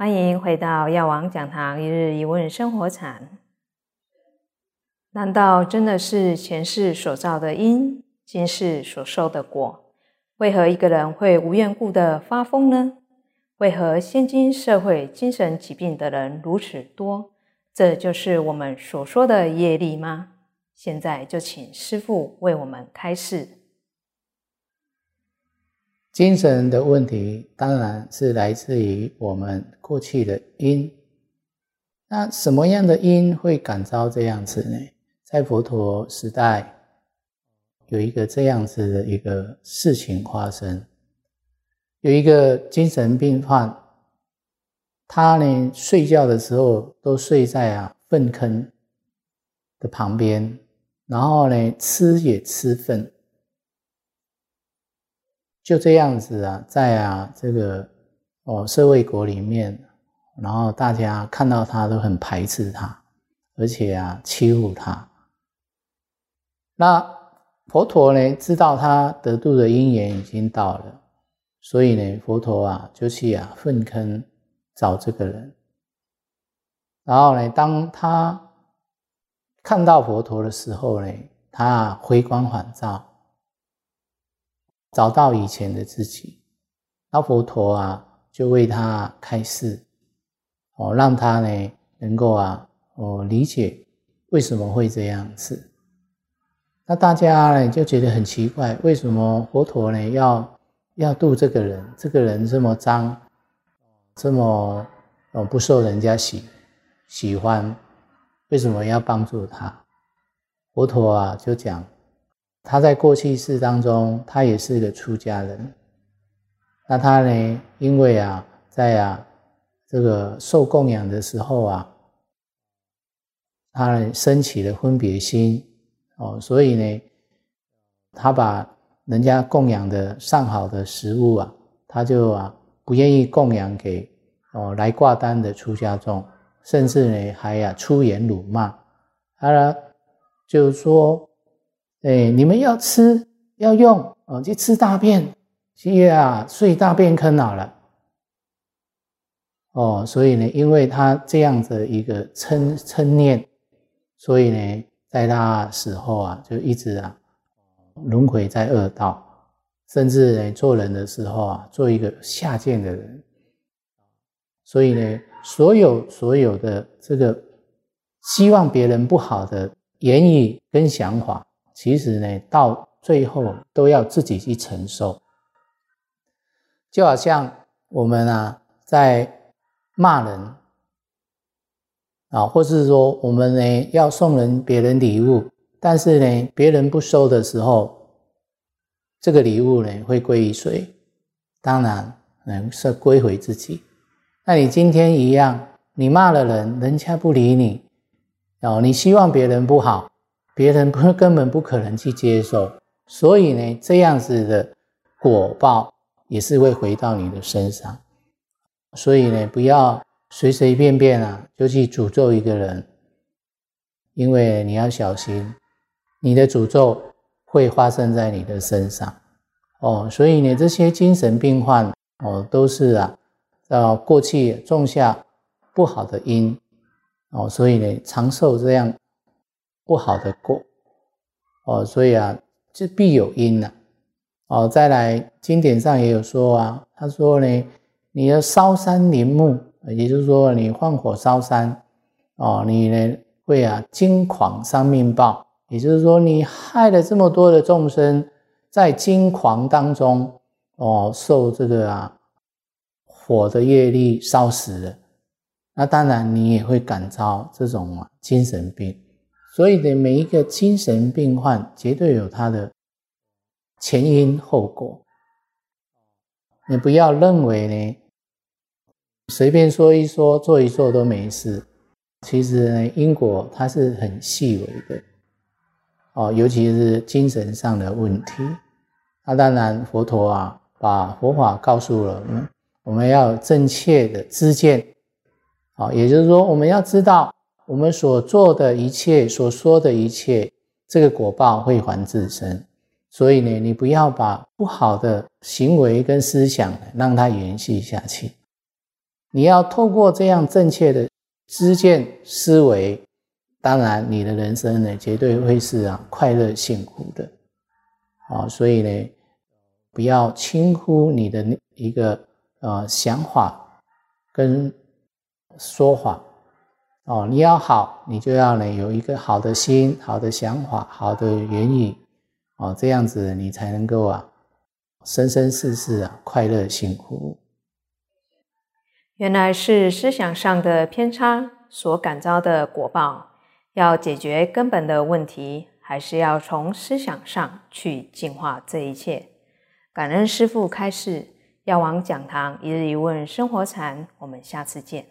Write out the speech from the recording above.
欢迎回到药王讲堂一日一问生活禅。难道真的是前世所造的因，今世所受的果？为何一个人会无缘故的发疯呢？为何现今社会精神疾病的人如此多？这就是我们所说的业力吗？现在就请师父为我们开示。精神的问题当然是来自于我们过去的因。那什么样的因会感召这样子呢？在佛陀时代，有一个这样子的一个事情发生：有一个精神病患，他呢睡觉的时候都睡在啊粪坑的旁边，然后呢吃也吃粪。就这样子啊，在啊这个哦社会国里面，然后大家看到他都很排斥他，而且啊欺负他。那佛陀呢知道他得度的因缘已经到了，所以呢佛陀啊就去啊粪坑找这个人。然后呢当他看到佛陀的时候呢，他回光返照。找到以前的自己，那佛陀啊，就为他开示，哦，让他呢能够啊，哦理解为什么会这样子。那大家呢就觉得很奇怪，为什么佛陀呢要要度这个人？这个人这么脏，这么哦不受人家喜喜欢，为什么要帮助他？佛陀啊就讲。他在过去世当中，他也是个出家人。那他呢？因为啊，在啊这个受供养的时候啊，他升起了分别心哦，所以呢，他把人家供养的上好的食物啊，他就啊不愿意供养给哦来挂单的出家众，甚至呢还呀出言辱骂，他就是说。哎，你们要吃要用哦，去吃大便，去啊睡大便坑好了。哦，所以呢，因为他这样的一个嗔嗔念，所以呢，在他死后啊，就一直啊轮回在恶道，甚至呢做人的时候啊，做一个下贱的人。所以呢，所有所有的这个希望别人不好的言语跟想法。其实呢，到最后都要自己去承受，就好像我们啊，在骂人啊，或是说我们呢要送人别人礼物，但是呢别人不收的时候，这个礼物呢会归于谁？当然，能是归回自己。那你今天一样，你骂了人，人家不理你，哦，你希望别人不好。别人不根本不可能去接受，所以呢，这样子的果报也是会回到你的身上。所以呢，不要随随便便啊就去诅咒一个人，因为你要小心，你的诅咒会发生在你的身上。哦，所以呢，这些精神病患哦，都是啊，呃，过去种下不好的因哦，所以呢，长寿这样。不好的果哦，所以啊，这必有因呐哦。再来，经典上也有说啊，他说呢，你要烧山林木，也就是说你放火烧山哦，你呢会啊惊狂伤命报，也就是说你害了这么多的众生，在惊狂当中哦，受这个啊火的业力烧死了，那当然你也会感召这种啊精神病。所以呢，每一个精神病患绝对有他的前因后果。你不要认为呢，随便说一说、做一做都没事。其实呢，因果它是很细微的哦，尤其是精神上的问题。那当然，佛陀啊，把佛法告诉了我们，我们要正确的知见。啊，也就是说，我们要知道。我们所做的一切，所说的一切，这个果报会还自身。所以呢，你不要把不好的行为跟思想让它延续下去。你要透过这样正确的知见思维，当然你的人生呢，绝对会是啊快乐幸福的。啊，所以呢，不要轻忽你的一个呃想法跟说法。哦，你要好，你就要呢有一个好的心、好的想法、好的言语，哦，这样子你才能够啊，生生世世啊快乐幸福。原来是思想上的偏差所感召的果报，要解决根本的问题，还是要从思想上去净化这一切。感恩师父开示，药王讲堂一日一问生活禅，我们下次见。